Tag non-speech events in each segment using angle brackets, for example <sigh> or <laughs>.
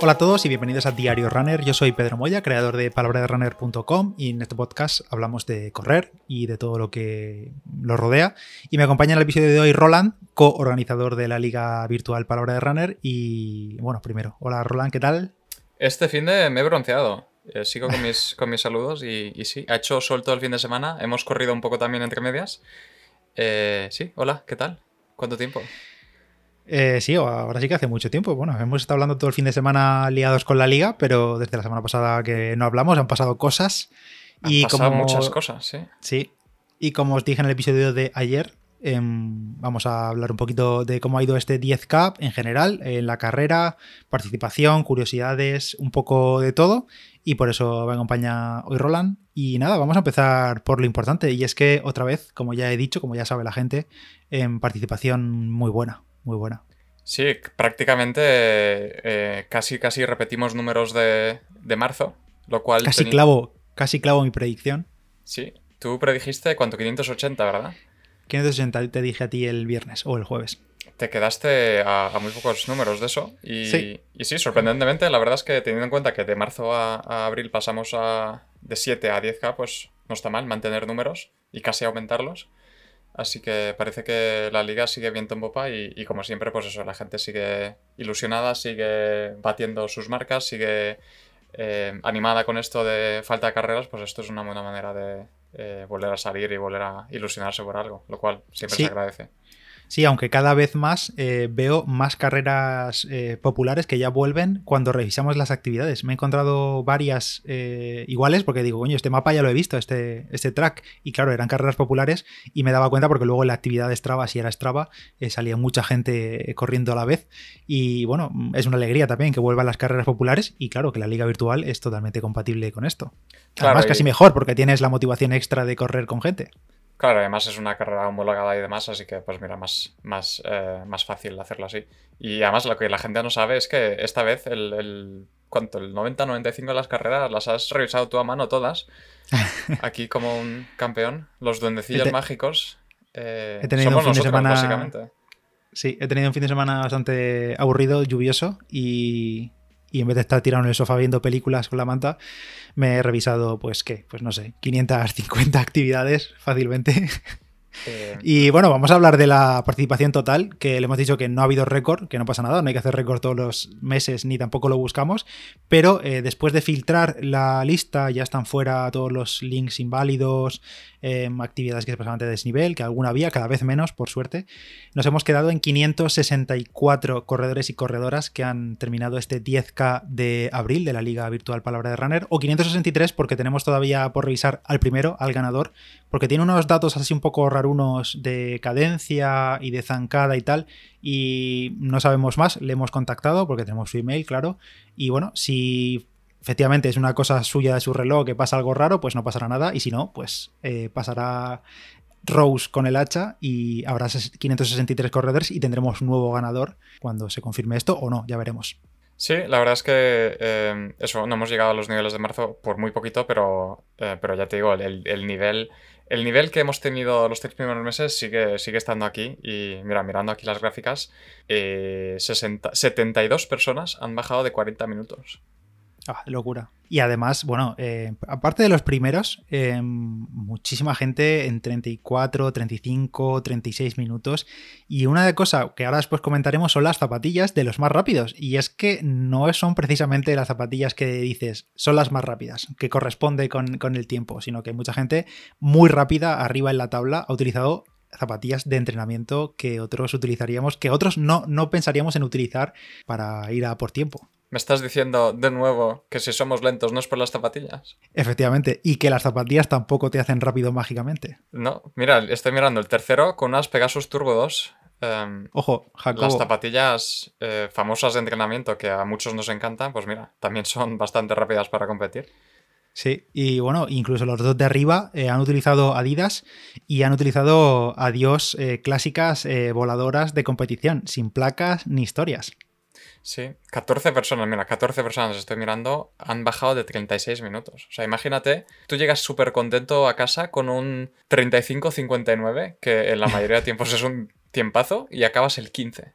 Hola a todos y bienvenidos a Diario Runner. Yo soy Pedro Moya, creador de palabraderunner.com y en este podcast hablamos de correr y de todo lo que lo rodea. Y me acompaña en el episodio de hoy Roland, coorganizador de la liga virtual Palabra de Runner. Y bueno, primero, hola Roland, ¿qué tal? Este fin de me he bronceado. Eh, sigo con mis, <laughs> con mis saludos y, sí, ha hecho sol todo el fin de semana. Hemos corrido un poco también entre medias. Eh, sí, hola, ¿qué tal? ¿Cuánto tiempo? Eh, sí, ahora sí que hace mucho tiempo. Bueno, hemos estado hablando todo el fin de semana liados con la liga, pero desde la semana pasada que no hablamos han pasado cosas. Han y pasado muchas cosas, sí. Sí. Y como os dije en el episodio de ayer, em, vamos a hablar un poquito de cómo ha ido este 10K en general, en la carrera, participación, curiosidades, un poco de todo. Y por eso me acompaña hoy Roland. Y nada, vamos a empezar por lo importante. Y es que otra vez, como ya he dicho, como ya sabe la gente, en participación muy buena muy buena. Sí, prácticamente eh, casi, casi repetimos números de, marzo, lo cual... Casi clavo, casi clavo mi predicción. Sí, tú predijiste cuánto, 580, ¿verdad? 580 te dije a ti el viernes o el jueves. Te quedaste a, muy pocos números de eso. Y sí. y sí. sorprendentemente, la verdad es que teniendo en cuenta que de marzo a, abril pasamos a, de 7 a 10k, pues no está mal mantener números y casi aumentarlos. Así que parece que la liga sigue viento en popa y, como siempre, pues eso, la gente sigue ilusionada, sigue batiendo sus marcas, sigue eh, animada con esto de falta de carreras, pues esto es una buena manera de eh, volver a salir y volver a ilusionarse por algo, lo cual siempre se agradece. Sí, aunque cada vez más eh, veo más carreras eh, populares que ya vuelven cuando revisamos las actividades. Me he encontrado varias eh, iguales porque digo, coño, este mapa ya lo he visto, este, este track. Y claro, eran carreras populares y me daba cuenta porque luego en la actividad de Strava, si era Strava, salía mucha gente corriendo a la vez. Y bueno, es una alegría también que vuelvan las carreras populares y claro, que la liga virtual es totalmente compatible con esto. Además, casi mejor porque tienes la motivación extra de correr con gente. Claro, además es una carrera homologada y demás, así que pues mira, más, más, eh, más fácil hacerlo así. Y además lo que la gente no sabe es que esta vez el, el ¿cuánto? El 90-95 de las carreras las has revisado tú a mano todas. <laughs> Aquí como un campeón. Los duendecillos mágicos. Eh, he tenido un fin de semana, básicamente. Sí, he tenido un fin de semana bastante aburrido, lluvioso y, y en vez de estar tirado en el sofá viendo películas con la manta, me he revisado, pues, ¿qué? Pues no sé, 550 actividades fácilmente. <laughs> Y bueno, vamos a hablar de la participación total, que le hemos dicho que no ha habido récord, que no pasa nada, no hay que hacer récord todos los meses ni tampoco lo buscamos, pero eh, después de filtrar la lista ya están fuera todos los links inválidos, em, actividades que se pasaban de desnivel, que alguna había, cada vez menos, por suerte. Nos hemos quedado en 564 corredores y corredoras que han terminado este 10K de abril de la Liga Virtual Palabra de Runner, o 563 porque tenemos todavía por revisar al primero, al ganador, porque tiene unos datos así un poco rarunos de cadencia y de zancada y tal, y no sabemos más, le hemos contactado porque tenemos su email, claro, y bueno, si efectivamente es una cosa suya de su reloj que pasa algo raro, pues no pasará nada, y si no, pues eh, pasará Rose con el hacha y habrá 563 corredores y tendremos nuevo ganador cuando se confirme esto o no, ya veremos. Sí, la verdad es que eh, eso, no hemos llegado a los niveles de marzo por muy poquito, pero, eh, pero ya te digo, el, nivel, el nivel que hemos tenido los tres primeros meses sigue, sigue estando aquí. Y mira, mirando aquí las gráficas, 72 eh, personas han bajado de 40 minutos. Ah, locura. Y además, bueno, eh, aparte de los primeros, eh, muchísima gente en 34, 35, 36 minutos. Y una de cosas que ahora después comentaremos son las zapatillas de los más rápidos. Y es que no son precisamente las zapatillas que dices son las más rápidas, que corresponde con, con el tiempo, sino que mucha gente muy rápida arriba en la tabla ha utilizado zapatillas de entrenamiento que otros utilizaríamos, que otros no, no pensaríamos en utilizar para ir a por tiempo. ¿Me estás diciendo de nuevo que si somos lentos no es por las zapatillas? Efectivamente, y que las zapatillas tampoco te hacen rápido mágicamente. No, mira, estoy mirando el tercero con unas Pegasus Turbo 2. Em, Ojo, Jacobo. Las zapatillas eh, famosas de entrenamiento que a muchos nos encantan, pues mira, también son <laughs> bastante rápidas para competir. Sí, y bueno, incluso los dos de arriba eh, han utilizado Adidas y han utilizado Adiós eh, clásicas voladoras de competición, sin placas ni historias. Sí, 14 personas, mira, 14 personas estoy mirando, han bajado de 36 minutos. O sea, imagínate, tú llegas súper contento a casa con un 35-59, que en la <laughs> mayoría de tiempos es un tiempazo, y acabas el 15.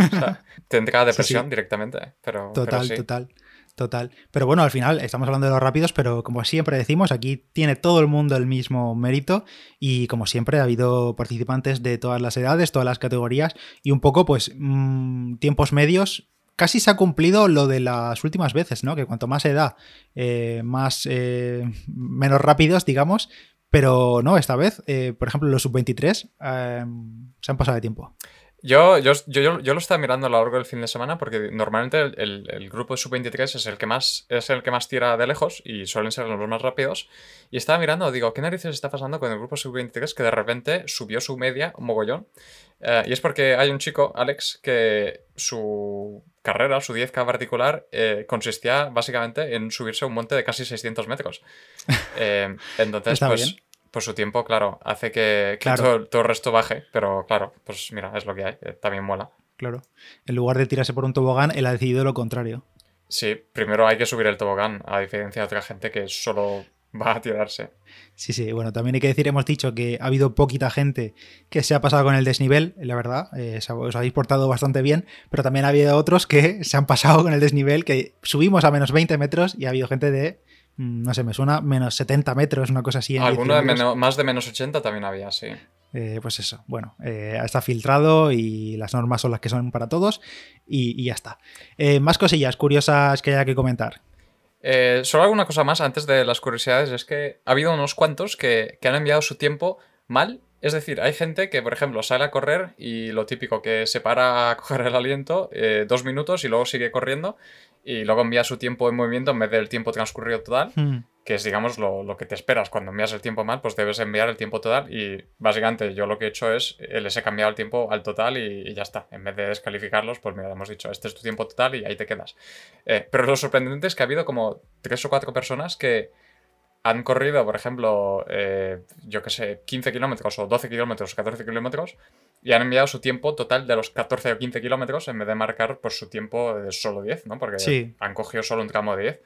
O sea, <laughs> tendrá depresión directamente. Pero, total, sí. total. Total. Pero bueno, al final estamos hablando de los rápidos, pero como siempre decimos, aquí tiene todo el mundo el mismo mérito y como siempre ha habido participantes de todas las edades, todas las categorías y un poco pues mmm, tiempos medios. Casi se ha cumplido lo de las últimas veces, ¿no? Que cuanto más edad, eh, más eh, menos rápidos, digamos. Pero no, esta vez, eh, por ejemplo, los sub-23 eh, se han pasado de tiempo. Yo, yo, yo, yo, lo estaba mirando a lo largo del fin de semana porque normalmente el, el grupo de sub-23 es, el que más, es el que más tira de lejos y suelen ser los más rápidos. Y estaba mirando, digo, ¿qué narices está pasando con el grupo sub-23 que de repente subió su media un mogollón? Eh, y es porque hay un chico, Alex, que su carrera, su 10K particular, eh, consistía básicamente en subirse a un monte de casi 600 metros. <laughs> Eh, entonces, pues... Bien pues su tiempo, claro, hace que, que claro. todo, todo, el resto baje, pero claro, pues mira, es lo que hay, eh, también mola. Claro. En lugar de tirarse por un tobogán, él ha decidido lo contrario. Sí, primero hay que subir el tobogán, a diferencia de otra gente que solo <laughs> va a tirarse. Sí, sí, bueno, también hay que decir, hemos dicho que ha habido poquita gente que se ha pasado con el desnivel, la verdad, eh, os habéis portado bastante bien, pero también ha habido otros que <laughs> se han pasado con el desnivel, que subimos a menos 20 metros y ha habido gente de no sé, me suena menos 70 metros, una cosa así. Alguno de menos, más de menos 80 también había, sí. Eh, pues eso, bueno, eh, está filtrado y las normas son las que son para todos y, y ya está. Eh, más cosillas curiosas que haya que comentar. solo alguna cosa más antes de las curiosidades, es que ha habido unos cuantos que, que han enviado su tiempo mal es decir, hay gente que, por ejemplo, sale a correr y lo típico que se para a coger el aliento dos minutos y luego sigue corriendo y luego envía su tiempo en movimiento en vez del tiempo transcurrido total, Hmm. que es, digamos, lo, lo, que te esperas. Cuando envías el tiempo mal, pues debes enviar el tiempo total y básicamente yo lo que he hecho es, les he cambiado el tiempo al total y, y ya está. En vez de descalificarlos, pues mira, hemos dicho, este es tu tiempo total y ahí te quedas. Eh, pero lo sorprendente es que ha habido como tres o cuatro personas que han corrido, por ejemplo, eh, yo que sé, 15 kilómetros o 12 kilómetros o 14 kilómetros y han enviado su tiempo total de los 14 o 15 kilómetros en vez de marcar pues, su tiempo de solo 10, ¿no? Porque sí. han cogido solo un tramo de 10.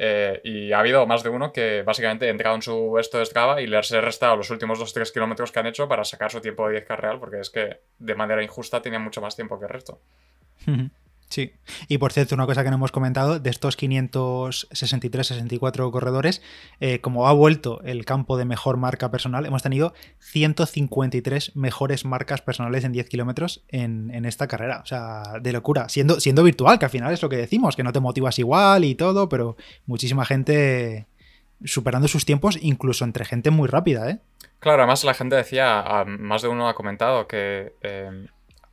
Eh, y ha habido más de uno que básicamente ha entrado en su esto de Strava y le ha restado los últimos 2-3 kilómetros que han hecho para sacar su tiempo de 10K real, porque es que de manera injusta tenía mucho más tiempo que el resto. Sí, y por cierto, una cosa que no hemos comentado, de estos 563-64 corredores, eh, como ha vuelto el campo de mejor marca personal, hemos tenido 153 mejores marcas personales en 10 kilómetros en, en, esta carrera. O sea, de locura, siendo, siendo virtual, que al final es lo que decimos, que no te motivas igual y todo, pero muchísima gente superando sus tiempos, incluso entre gente muy rápida, ¿eh? Claro, además la gente decía, más de uno ha comentado que... Eh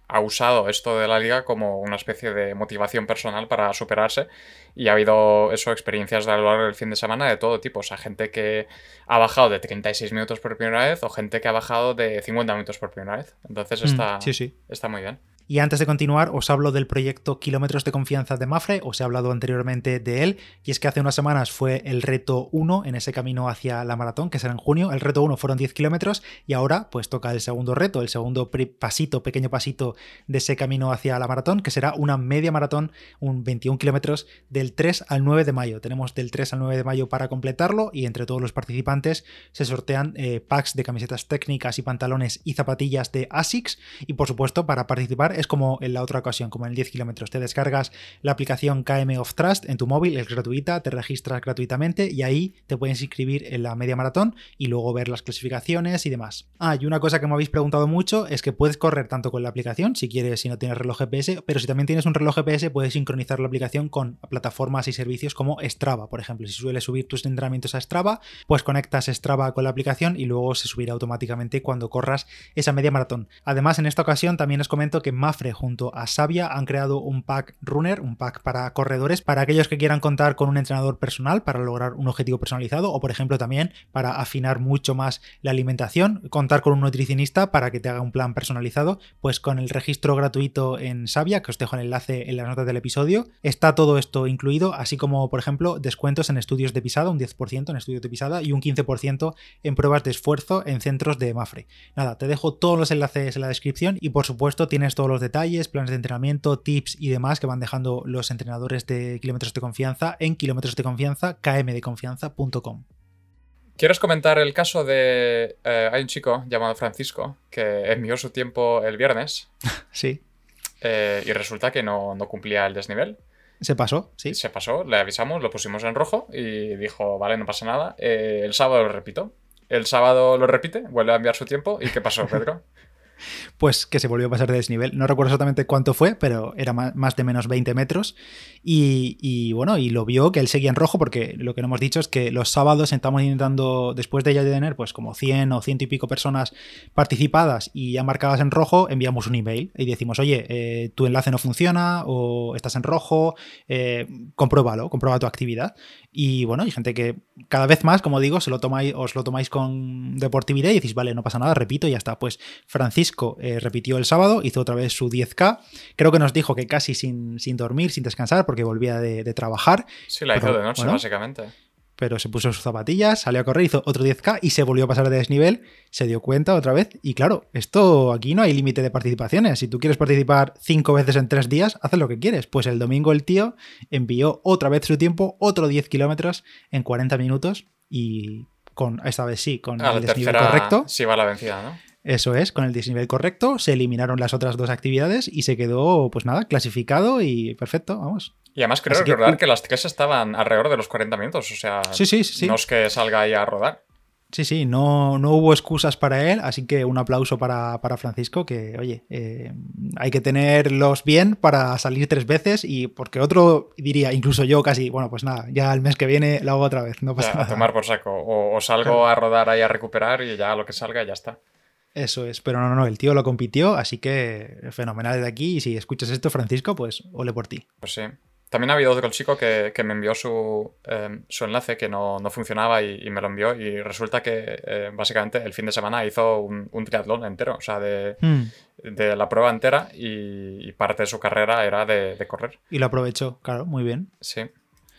ha usado esto de la liga como una especie de motivación personal para superarse y ha habido eso experiencias a lo largo del fin de semana de todo tipo, o sea, gente que ha bajado de 36 minutos por primera vez o gente que ha bajado de 50 minutos por primera vez. Entonces está, mm, sí, sí. está muy bien. Y antes de continuar, os hablo del proyecto Kilómetros de Confianza de Mafre, os he hablado anteriormente de él, y es que hace unas semanas fue el reto 1 en ese camino hacia la maratón, que será en junio. El reto 1 fueron 10 kilómetros, y ahora pues toca el segundo reto, el segundo pasito, pequeño pasito de ese camino hacia la maratón, que será una media maratón, un 21 kilómetros, del 3 al 9 de mayo. Tenemos del 3 al 9 de mayo para completarlo, y entre todos los participantes se sortean eh, packs de camisetas técnicas y pantalones y zapatillas de ASICS, y por supuesto, para participar es como en la otra ocasión, como en el 10 kilómetros. Te descargas la aplicación KM of Trust en tu móvil, es gratuita, te registras gratuitamente y ahí te puedes inscribir en la media maratón y luego ver las clasificaciones y demás. Ah, y una cosa que me habéis preguntado mucho es que puedes correr tanto con la aplicación, si quieres, si no tienes reloj GPS, pero si también tienes un reloj GPS, puedes sincronizar la aplicación con plataformas y servicios como Strava, por ejemplo. Si sueles subir tus entrenamientos a Strava, pues conectas Strava con la aplicación y luego se subirá automáticamente cuando corras esa media maratón. Además, en esta ocasión también os comento que Mafre junto a Sabia han creado un pack runner, un pack para corredores, para aquellos que quieran contar con un entrenador personal para lograr un objetivo personalizado o por ejemplo también para afinar mucho más la alimentación, contar con un nutricionista para que te haga un plan personalizado, pues con el registro gratuito en Sabia, que os dejo el enlace en las notas del episodio, está todo esto incluido, así como por ejemplo descuentos en estudios de pisada, un 10% en estudios de pisada y un 15% en pruebas de esfuerzo en centros de Mafre. Nada, te dejo todos los enlaces en la descripción y por supuesto tienes todos los detalles planes de entrenamiento, tips y demás que van dejando los entrenadores de kilómetros de confianza en kilómetros de confianza, kmdeconfianza.com. ¿Quieres comentar el caso de... Eh, hay un chico llamado Francisco que envió su tiempo el viernes. <laughs> sí. eh, y resulta que no, cumplía el desnivel. Se pasó, sí. Se pasó, le avisamos, lo pusimos en rojo y dijo, vale, no pasa nada. Eh, el sábado lo repito. El sábado lo repite, vuelve a enviar su tiempo. ¿Y qué pasó, Pedro? <laughs> pues que se volvió a pasar de desnivel. No recuerdo exactamente cuánto fue, pero era más de menos 20 metros. Y, bueno, y lo vio que él seguía en rojo, porque lo que no hemos dicho es que los sábados estamos intentando, después de ya tener pues como 100 o 100 y pico personas participadas y ya marcadas en rojo, enviamos un email y decimos, oye, eh, tu enlace no funciona o estás en rojo, eh, compruébalo, comprueba tu actividad. Y bueno, hay gente que cada vez más, como digo, se lo tomáis, os lo tomáis con deportividad y decís, vale, no pasa nada, repito y ya está. Pues Francisco eh, repitió el sábado, hizo otra vez su 10K. Creo que nos dijo que casi sin, sin dormir, sin descansar, porque volvía de, trabajar. Sí, la hizo de noche, básicamente pero se puso sus zapatillas, salió a correr, hizo otro 10K y se volvió a pasar de desnivel, se dio cuenta otra vez. Y claro, esto aquí no hay límite de participaciones. Si tú quieres participar cinco veces en tres días, haz lo que quieres. Pues el domingo el tío envió otra vez su tiempo, otro 10 kilómetros en 40 minutos y con, esta vez sí, con el desnivel correcto. Sí va la vencida, ¿no? Eso es, con el desnivel correcto, se eliminaron las otras dos actividades y se quedó, pues nada, clasificado y perfecto, vamos. Y además creo recordar que, las tres estaban alrededor de los 40 minutos, o sea, sí, sí, sí, no es que salga ahí a rodar. Sí, sí, no, no hubo excusas para él, así que un aplauso para, Francisco, que oye, eh, hay que tenerlos bien para salir tres veces y porque otro diría, incluso yo casi, bueno, pues nada, ya el mes que viene lo hago otra vez, no pasa nada. A tomar por saco, o, salgo a rodar ahí a recuperar y ya lo que salga ya está. Eso es, pero no, no, no, el tío lo compitió, así que fenomenal de aquí y si escuchas esto, Francisco, pues ole por ti. Pues sí. También ha habido otro chico que, me envió su, em, su, enlace que no, funcionaba y, me lo envió y resulta que eh, básicamente el fin de semana hizo un, triatlón entero, o sea, de, hmm. de la prueba entera y, parte de su carrera era de, correr. Y lo aprovechó, claro, muy bien. Sí,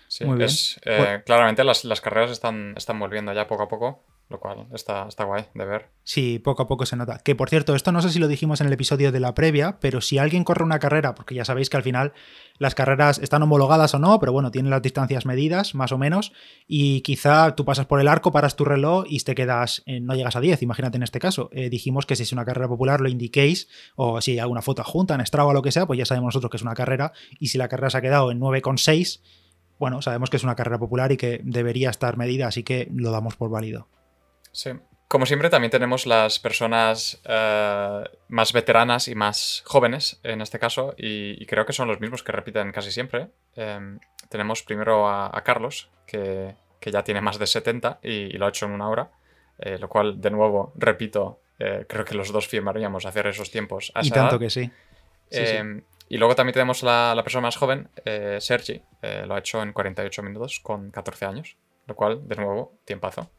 sí. Muy bien. Eh, claramente las, las, carreras están, están volviendo ya poco a poco lo cual está, está guay de ver. Sí, poco a poco se nota. Que por cierto, esto no sé si lo dijimos en el episodio de la previa, pero si alguien corre una carrera, porque ya sabéis que al final las carreras están homologadas o no, pero bueno, tienen las distancias medidas, más o menos, y quizá tú pasas por el arco, paras tu reloj y te quedas, no llegas a 10, imagínate en este caso. Eh, dijimos que si es una carrera popular lo indiquéis, o si hay alguna foto adjunta en Strava o lo que sea, pues ya sabemos nosotros que es una carrera, y si la carrera se ha quedado en 9,6, bueno, sabemos que es una carrera popular y que debería estar medida, así que lo damos por válido. Sí. Como siempre, también tenemos las personas eh, más veteranas y más jóvenes, en este caso, y, creo que son los mismos que repiten casi siempre. Em, tenemos primero a, Carlos, que, ya tiene más de 70 y, lo ha hecho en una hora, eh, lo cual, de nuevo, repito, eh, creo que los dos firmaríamos hacer esos tiempos. y tanto que sí. Em, y luego también tenemos la, la persona más joven, Sergi, lo ha hecho en 48 minutos con 14 años, lo cual, de nuevo, tiempazo.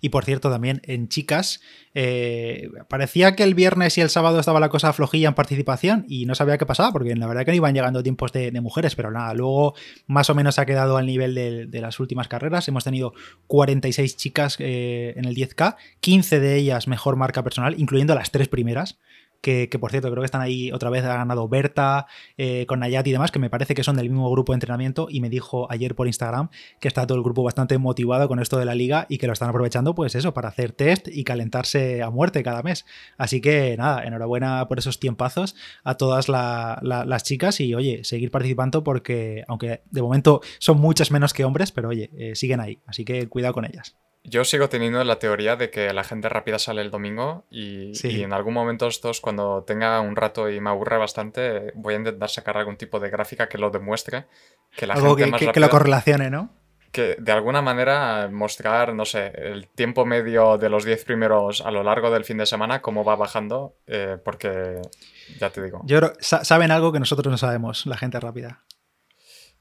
Y por cierto, también en chicas, eh, parecía que el viernes y el sábado estaba la cosa flojilla en participación y no sabía qué pasaba, porque la verdad que no iban llegando tiempos de, mujeres, pero nada, luego más o menos ha quedado al nivel de, las últimas carreras. Hemos tenido 46 chicas eh, en el 10K, 15 de ellas mejor marca personal, incluyendo las tres primeras que, por cierto creo que están ahí otra vez, ha ganado Berta, eh, con Nayat y demás, que me parece que son del mismo grupo de entrenamiento y me dijo ayer por Instagram que está todo el grupo bastante motivado con esto de la liga y que lo están aprovechando pues eso, para hacer test y calentarse a muerte cada mes. Así que nada, enhorabuena por esos tiempazos a todas las chicas y oye, seguir participando porque aunque de momento son muchas menos que hombres, pero oye, eh, siguen ahí, así que cuidado con ellas. Yo sigo teniendo la teoría de que la gente rápida sale el domingo y, en algún momento estos, cuando tenga un rato y me aburre bastante, voy a intentar sacar algún tipo de gráfica que lo demuestre. Que la Algo gente que, más que, lo correlacione, ¿no? Que de alguna manera mostrar, no sé, el tiempo medio de los 10 primeros a lo largo del fin de semana, cómo va bajando, eh, porque ya te digo. Yo creo, saben algo que nosotros no sabemos, la gente rápida.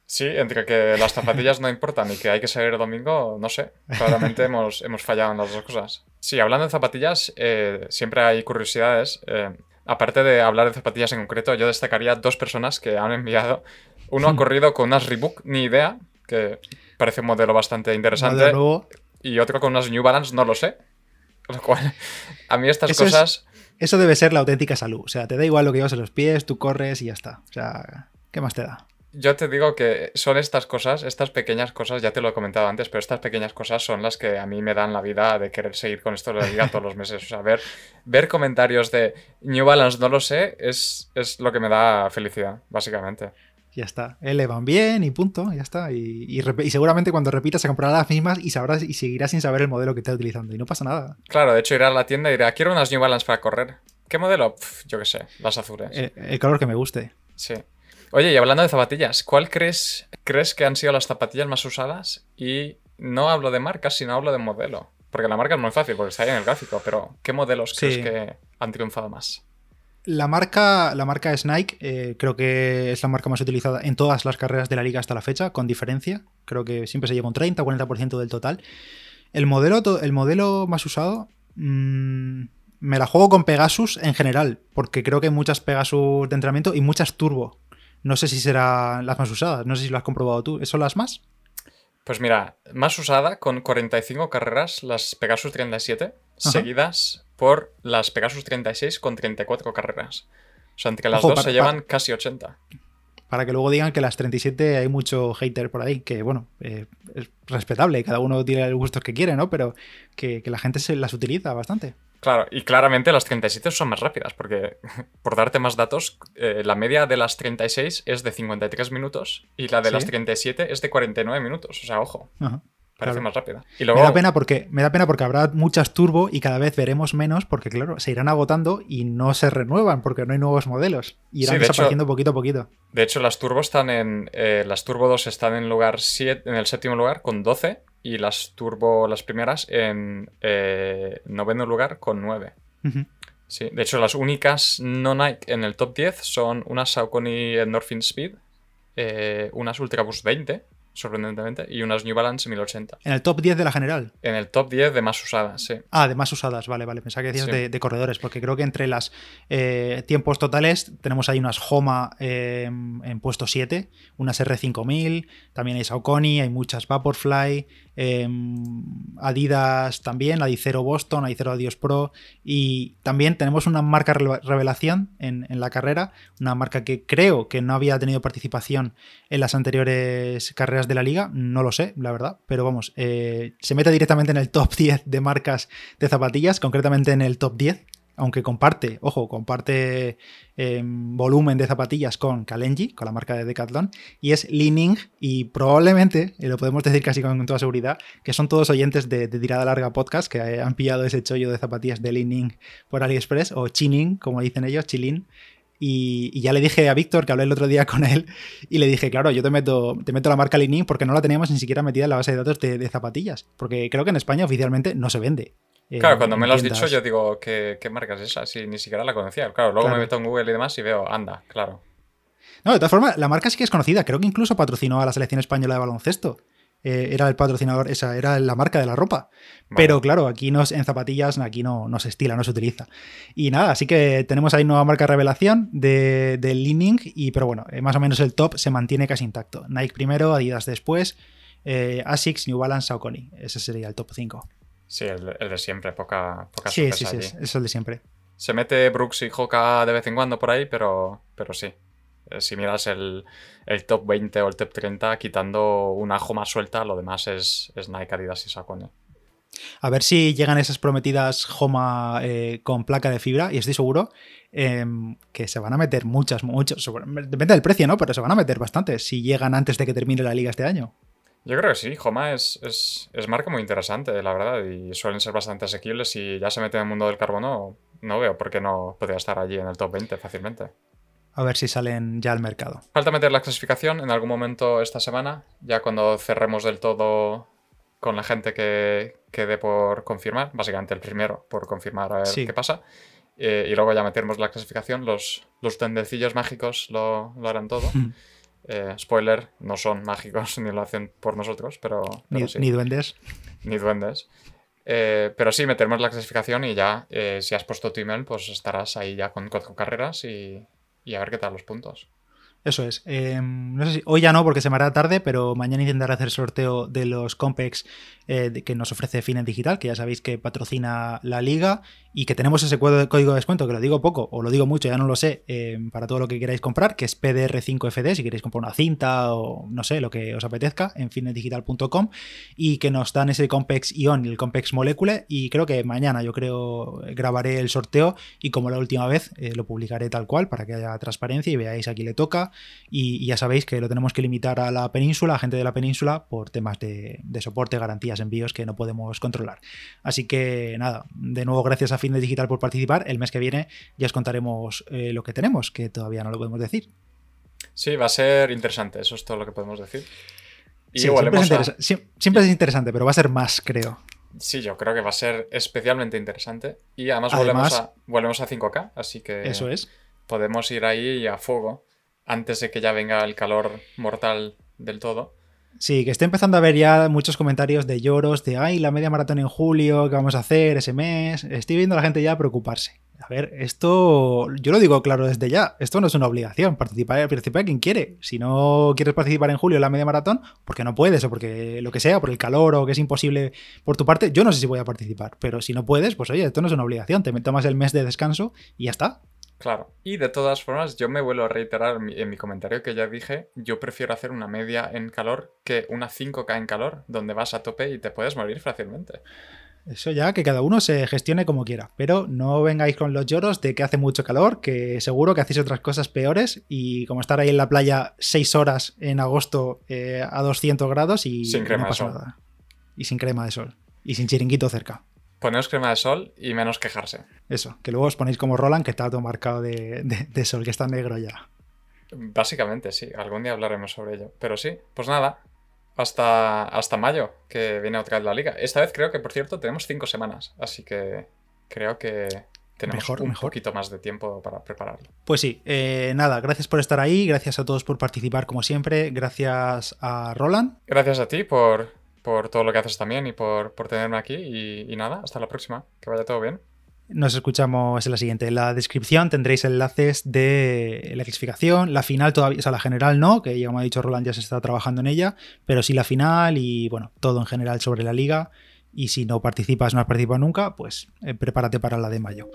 Sí, entre que las zapatillas no importan y que hay que salir domingo, no sé. Claramente <laughs> hemos, hemos fallado en las dos cosas. Sí, hablando de zapatillas, eh, siempre hay curiosidades. Eh, aparte de hablar de zapatillas en concreto, yo destacaría dos personas que han enviado. Uno ha <laughs> corrido con unas Reebok, ni idea, que parece un modelo bastante interesante. Y otro con unas New Balance, no lo sé. Lo cual, <laughs> a mí estas cosas... eso debe ser la auténtica salud. O sea, te da igual lo que llevas en los pies, tú corres y ya está. O sea, ¿qué más te da? Yo te digo que son estas cosas, estas pequeñas cosas, ya te lo he comentado antes, pero estas pequeñas cosas son las que a mí me dan la vida de querer seguir con esto de la liga todos los meses. O sea, ver, ver comentarios de New Balance no lo sé es, es lo que me da felicidad, básicamente. Ya está. Le van bien y punto, ya está. Y, seguramente cuando repita se comprará las mismas y sabrás y seguirá sin saber el modelo que está utilizando. Y no pasa nada. Claro, de hecho irá a la tienda y dirá, quiero unas New Balance para correr. ¿Qué modelo? yo qué sé, las azules. El, el color que me guste. Sí. Oye, y hablando de zapatillas, ¿cuál crees, crees que han sido las zapatillas más usadas? Y no hablo de marca, sino hablo de modelo. Porque la marca es muy fácil, porque está ahí en el gráfico, pero ¿qué modelos crees que han triunfado más? La marca, la marca es Nike, eh, creo que es la marca más utilizada en todas las carreras de la liga hasta la fecha, con diferencia. Creo que siempre se lleva un 30 o 40% del total. El modelo, el modelo más usado, mm, me la juego con Pegasus en general, porque creo que hay muchas Pegasus de entrenamiento y muchas Turbo. No sé si serán las más usadas, no sé si lo has comprobado tú. ¿Son las más? Pues mira, más usada con 45 carreras las Pegasus 37, seguidas por las Pegasus 36 con 34 carreras. O sea, entre las dos se llevan casi 80. Para que luego digan que las 37 hay mucho hater por ahí, que bueno, eh, es respetable, cada uno tiene el gusto que quiere, ¿no? Pero que, que la gente se las utiliza bastante. Claro, y claramente las 37 son más rápidas, porque <laughs> por darte más datos, eh, la media de las 36 es de 53 minutos y la de las 37 es de 49 minutos. O sea, ojo. Parece más rápida. Y me, da pena porque, me da pena porque habrá muchas turbo y cada vez veremos menos porque, claro, se irán agotando y no se renuevan porque no hay nuevos modelos. Y irán desapareciendo poquito a poquito. De hecho, las turbo están en. Eh, las turbo 2 están en lugar 7, en el séptimo lugar con 12 y las Turbo, las primeras, en eh, noveno lugar con 9. Sí, de hecho, las únicas no Nike en el top 10 son unas Saucony Endorphin Speed, eh, unas Ultraboost 20 sorprendentemente, y unas New Balance 1080. ¿En el top 10 de la general? En el top 10 de más usadas, sí. Ah, de más usadas, vale, vale. Pensaba que decías de, corredores, porque creo que entre los eh, tiempos totales tenemos ahí unas Homa eh, en puesto 7, unas R5000, también hay Saucony, hay muchas Vaporfly, Em, Adidas también, Adicero Boston, Adicero Adios Pro y también tenemos una marca revelación en, la carrera, una marca que creo que no había tenido participación en las anteriores carreras de la liga, no lo sé, la verdad, pero vamos, eh, se mete directamente en el top <laughs> 10 de marcas de zapatillas, concretamente en el top 10 aunque comparte, ojo, comparte em, volumen de zapatillas con Kalenji, con la marca de Decathlon, y es Leaning, y probablemente, y lo podemos decir casi con toda seguridad, que son todos oyentes de, Tirada Larga Podcast, que han pillado ese chollo de zapatillas de Leaning por AliExpress, o Chining, como dicen ellos, Chilin. Y, ya le dije a Víctor, que hablé el otro día con él, y le dije, claro, yo te meto, te meto la marca Leaning porque no la teníamos ni siquiera metida en la base de datos de zapatillas, porque creo que en España oficialmente no se vende. Claro, cuando me lo has dicho yo digo, ¿qué, marca es esa? Si ni siquiera la conocía. Claro, luego me meto en Google y demás y veo, anda, claro. No, de todas formas, la marca sí que es conocida. Creo que incluso patrocinó a la selección española de baloncesto. Eh, era el patrocinador, esa era la marca de la ropa. Pero claro, aquí no, en zapatillas aquí no, no, se estila, no se utiliza. Y nada, así que tenemos ahí nueva marca revelación de, de Leaning, y, pero bueno, eh, más o menos el top se mantiene casi intacto. Nike primero, Adidas después, eh, Asics, New Balance, Saucony. Ese sería el top 5. Sí, el, de siempre, poca, poca Sí, sí, sí, es el de siempre. Se mete Brooks y Hoka de vez en cuando por ahí, pero, pero sí. Eh, si miras el, top 20 o el top 30, quitando un ajo más suelta, lo demás es, es Nike, Adidas y Saucony. A ver si llegan esas prometidas Homa eh, con placa de fibra, y estoy seguro em, que se van a meter muchas, muchas. Depende del precio, ¿no? Pero se van a meter bastantes si llegan antes de que termine la liga este año. Yo creo que sí, Homa es, es, marca muy interesante, la verdad, y suelen ser bastante asequibles. Y ya se mete en el mundo del carbono, no veo por qué no podría estar allí en el top 20 fácilmente. A ver si salen ya al mercado. Falta meter la clasificación en algún momento esta semana, ya cuando cerremos del todo con la gente que quede por confirmar, básicamente el primero por confirmar a ver qué pasa. Eh, y luego ya meteremos la clasificación, los, los tendecillos mágicos lo, lo harán todo. <laughs> Eh, spoiler, no son mágicos <laughs> ni lo hacen por nosotros, pero. ni, duendes. <laughs> Ni duendes. Eh, pero sí, meteremos la clasificación y ya, eh, si has puesto tu email, pues estarás ahí ya con cuatro carreras y, a ver qué tal los puntos. Eso es. Em, no sé si, hoy ya no, porque se me hará tarde, pero mañana intentaré hacer sorteo de los Compex eh, que nos ofrece Finen Digital, que ya sabéis que patrocina la liga y que tenemos ese código de descuento, que lo digo poco o lo digo mucho, ya no lo sé, em, para todo lo que queráis comprar, que es PDR5FD, si queréis comprar una cinta o no sé, lo que os apetezca, en finendigital.com, y que nos dan ese Compex Ion y el Compex Molecule, y creo que mañana yo creo grabaré el sorteo y como la última vez eh, lo publicaré tal cual para que haya transparencia y veáis aquí le toca y, ya sabéis que lo tenemos que limitar a la península, a gente de la península, por temas de, soporte, envíos que no podemos controlar. Así que nada, de nuevo gracias a Fitness Digital por participar. El mes que viene ya os contaremos eh, lo que tenemos, que todavía no lo podemos decir. Sí, va a ser interesante, eso es todo lo que podemos decir. siempre, es interesante, pero va a ser más, creo. Sí, yo creo que va a ser especialmente interesante. Y además, volvemos, a, volvemos a 5K, así que eso es. podemos ir ahí a fuego antes de que ya venga el calor mortal del todo. Sí, que estoy empezando a ver ya muchos comentarios de lloros, de ay, la media maratón en julio, ¿qué vamos a hacer ese mes? Estoy viendo a la gente ya preocuparse. A ver, esto, yo lo digo claro desde ya, esto no es una obligación, participar, participar quien quiere. Si no quieres participar en julio en la media maratón, porque no puedes, o porque lo que sea, por el calor o que es imposible por tu parte, yo no sé si voy a participar, pero si no puedes, pues oye, esto no es una obligación, te tomas el mes de descanso y ya está. Claro. Y de todas formas, yo me vuelvo a reiterar en mi comentario que ya dije, yo prefiero hacer una media en calor que una 5K en calor, donde vas a tope y te puedes morir fácilmente. Eso ya, que cada uno se gestione como quiera. Pero no vengáis con los lloros de que hace mucho calor, que seguro que hacéis otras cosas peores. Y como estar ahí en la playa 6 horas en agosto eh, a 200 grados y sin crema no pasa de sol. Nada. Y sin crema de sol. Y sin chiringuito cerca. Poneos crema de sol y menos quejarse. Eso, que luego os ponéis como Roland, que está todo marcado de, sol, que está negro ya. Básicamente, sí. Algún día hablaremos sobre ello. Pero sí, pues nada. Hasta, hasta mayo, que viene otra vez la liga. Esta vez creo que, por cierto, tenemos cinco semanas. Así que creo que tenemos un poquito más de tiempo para prepararlo. Pues sí, eh, nada, gracias por estar ahí, gracias a todos por participar como siempre, gracias a Roland. Gracias a ti por, por todo lo que haces también y por, tenerme aquí. Y, nada, hasta la próxima. Que vaya todo bien. Nos escuchamos en la siguiente. En la descripción tendréis enlaces de la clasificación, la final todavía, o sea, la general no, que ya como ha dicho Roland ya se está trabajando en ella, pero sí la final y bueno, todo en general sobre la liga. Y si no participas, no has participado nunca, pues eh, prepárate para la de mayo.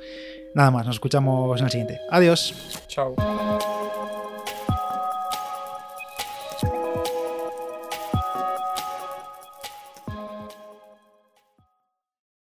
Nada más, nos escuchamos en la siguiente. Adiós. Chao.